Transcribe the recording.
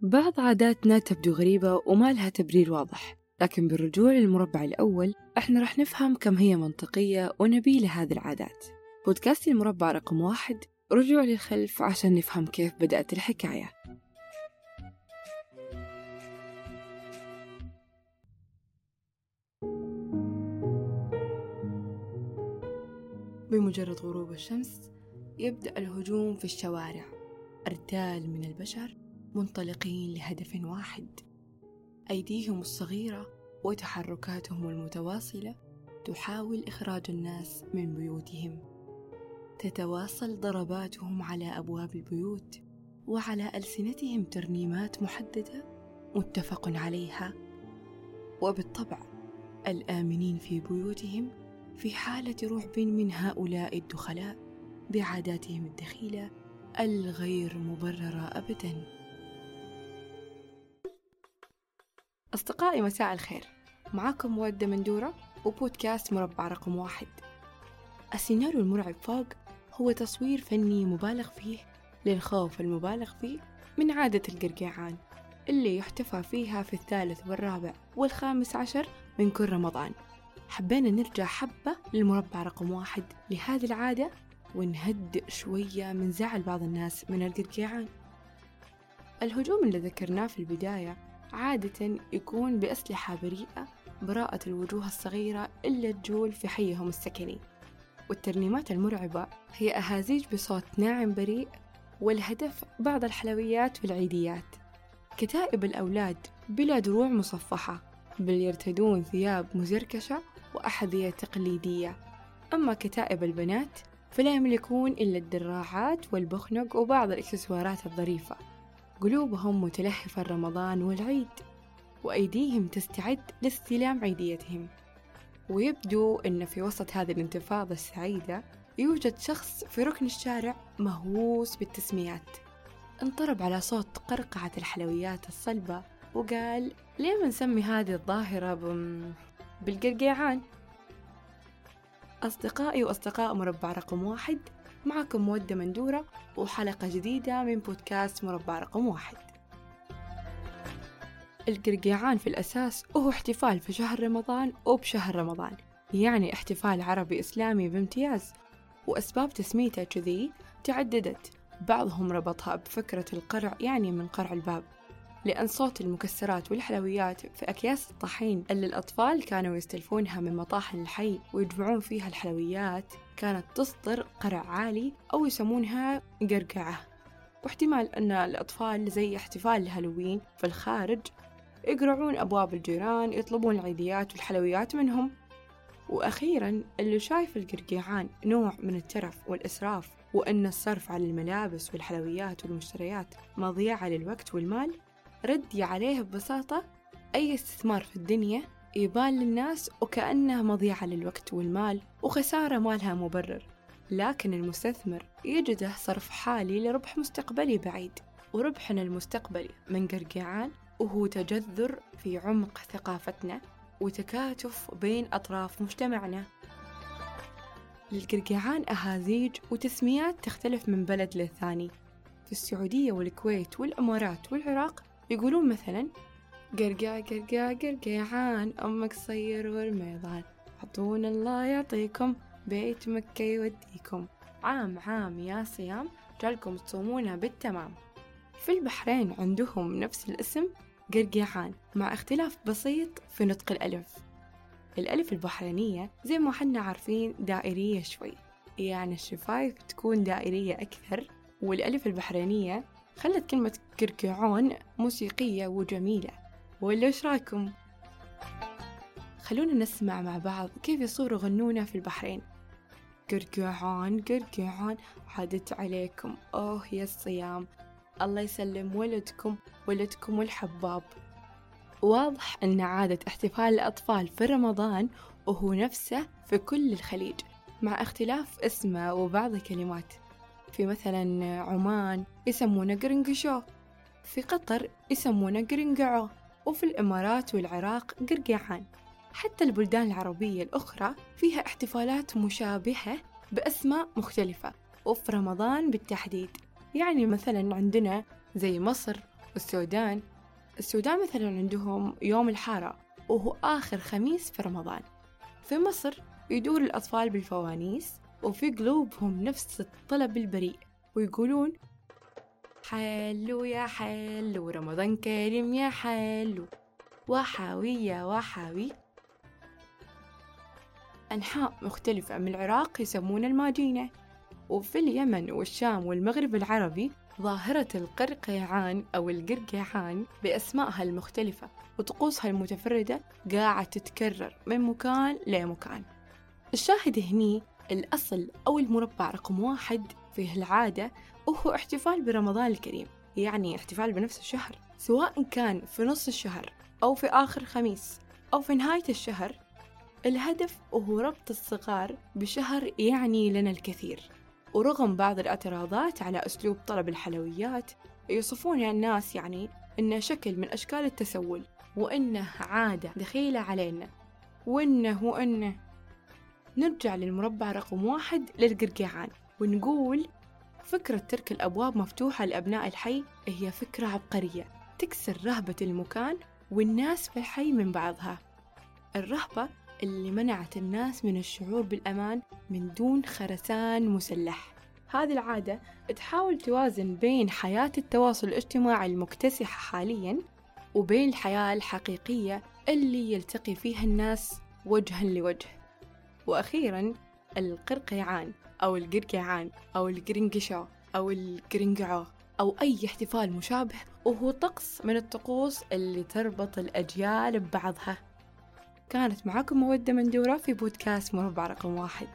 بعض عاداتنا تبدو غريبة وما لها تبرير واضح لكن بالرجوع للمربع الأول إحنا راح نفهم كم هي منطقية ونبيلة هذه العادات. بودكاست المربع رقم واحد رجوع للخلف عشان نفهم كيف بدأت الحكاية. بمجرد غروب الشمس يبدأ الهجوم في الشوارع أرتال من البشر منطلقين لهدف واحد. أيديهم الصغيرة وتحركاتهم المتواصلة تحاول إخراج الناس من بيوتهم. تتواصل ضرباتهم على أبواب البيوت وعلى ألسنتهم ترنيمات محددة متفق عليها. وبالطبع الآمنين في بيوتهم في حالة رعب من هؤلاء الدخلاء بعاداتهم الدخيلة الغير مبررة أبدا. أصدقائي مساء الخير. معاكم مودة مندورة وبودكاست مربع رقم واحد. السيناريو المرعب فوق هو تصوير فني مبالغ فيه للخوف المبالغ فيه من عادة القرقيعان اللي يحتفى فيها في الثالث والرابع والخامس عشر من كل رمضان. حبينا نرجع حبة للمربع رقم واحد لهذه العادة ونهدئ شوية من زعل بعض الناس من القرقيعان. الهجوم اللي ذكرناه في البداية عادة يكون بأسلحة بريئة براءة الوجوه الصغيرة اللي تجول في حيهم السكني. والترنيمات المرعبة هي أهازيج بصوت ناعم بريء والهدف بعض الحلويات والعيديات كتائب الأولاد بلا دروع مصفحة بل يرتدون ثياب مزركشة وأحذية تقليدية. أما كتائب البنات فلا يملكون إلا الدراعات والبخنق وبعض الإكسسوارات الظريفة. قلوبهم متلهفة رمضان والعيد وأيديهم تستعد لاستلام عيديتهم. ويبدو أن في وسط هذه الانتفاضة السعيدة يوجد شخص في ركن الشارع مهووس بالتسميات. انطرب على صوت قرقعة الحلويات الصلبة وقال ليه ما نسمي هذه الظاهرة بم... بالقرقيعان. أصدقائي وأصدقاء مربع رقم واحد معكم مودة مندورة وحلقة جديدة من بودكاست مربع رقم واحد. القرقيعان في الأساس هو احتفال في شهر رمضان وبشهر رمضان يعني احتفال عربي إسلامي بامتياز. وأسباب تسميته كذي تعددت بعضهم ربطها بفكرة القرع يعني من قرع الباب. لأن صوت المكسرات والحلويات في أكياس الطحين اللي الأطفال كانوا يستلفونها من مطاحن الحي ويجمعون فيها الحلويات كانت تصدر قرع عالي أو يسمونها قرقعة. واحتمال أن الأطفال زي احتفال الهالوين في الخارج يقرعون أبواب الجيران يطلبون العيديات والحلويات منهم. وأخيرا اللي شايف القرقيعان نوع من الترف والإسراف وأن الصرف على الملابس والحلويات والمشتريات مضيعة للوقت والمال ردي عليه ببساطة أي استثمار في الدنيا يبان للناس وكأنه مضيعة للوقت والمال وخسارة ما لها مبرر. لكن المستثمر يجده صرف حالي لربح مستقبلي بعيد وربحنا المستقبلي من قرقيعان وهو تجذر في عمق ثقافتنا وتكاتف بين أطراف مجتمعنا. للقرقيعان أهازيج وتسميات تختلف من بلد للثاني. في السعودية والكويت والإمارات والعراق يقولون مثلا قرقع قرقع قرقيعان أمك صير والميضان عطونا الله يعطيكم بيت مكة يوديكم. عام عام يا صيام جالكم تصومونها بالتمام. في البحرين عندهم نفس الاسم قرقيعان مع اختلاف بسيط في نطق الألف. الألف البحرينية زي ما حنا عارفين دائرية شوي. يعني الشفايف تكون دائرية أكثر والألف البحرينية خلت كلمة كركعون موسيقية وجميلة. ولا إيش رأيكم؟ خلونا نسمع مع بعض كيف يصوروا غنونا في البحرين. كركعون كركعون عادت عليكم. أوه يا الصيام الله يسلم ولدكم ولدكم الحباب. واضح أن عادة احتفال الأطفال في رمضان وهو نفسه في كل الخليج مع اختلاف اسمه وبعض الكلمات. في مثلا عمان يسمونه قرنقشو في قطر يسمونه قرنقعو وفي الإمارات والعراق قرقيعان. حتى البلدان العربية الأخرى فيها احتفالات مشابهة بأسماء مختلفة وفي رمضان بالتحديد. يعني مثلا عندنا زي مصر والسودان. السودان مثلا عندهم يوم الحارة وهو آخر خميس في رمضان. في مصر يدور الأطفال بالفوانيس وفي قلوبهم نفس الطلب البريء ويقولون حلو يا حلو رمضان كريم يا حلو وحاوي يا وحاوي. أنحاء مختلفة من العراق يسمون الماجينة وفي اليمن والشام والمغرب العربي ظاهرة القرقيعان أو القرقيعان بأسمائها المختلفة وطقوسها المتفردة قاعدة تتكرر من مكان لمكان. الشاهد هني الأصل أو المربع رقم واحد فيه العادة وهو احتفال برمضان الكريم يعني احتفال بنفس الشهر سواء كان في نص الشهر أو في آخر خميس أو في نهاية الشهر. الهدف هو ربط الصغار بشهر يعني لنا الكثير ورغم بعض الاعتراضات على أسلوب طلب الحلويات يوصفون الناس يعني إنه شكل من أشكال التسول وإنه عادة دخيلة علينا وإنه وإنه نرجع للمربع رقم واحد للقرقيعان ونقول فكرة ترك الأبواب مفتوحة لأبناء الحي هي فكرة عبقرية. تكسر رهبة المكان والناس في الحي من بعضها. الرهبة اللي منعت الناس من الشعور بالأمان من دون خرسان مسلح. هذه العادة تحاول توازن بين حياة التواصل الاجتماعي المكتسحة حاليا وبين الحياة الحقيقية اللي يلتقي فيها الناس وجها لوجه. وأخيرا القرقيعان أو القرقيعان أو القرنقشو أو القرنقعو أو أي احتفال مشابه وهو طقس من الطقوس اللي تربط الأجيال ببعضها. كانت معكم مودة مندورة في بودكاست مربع رقم واحد.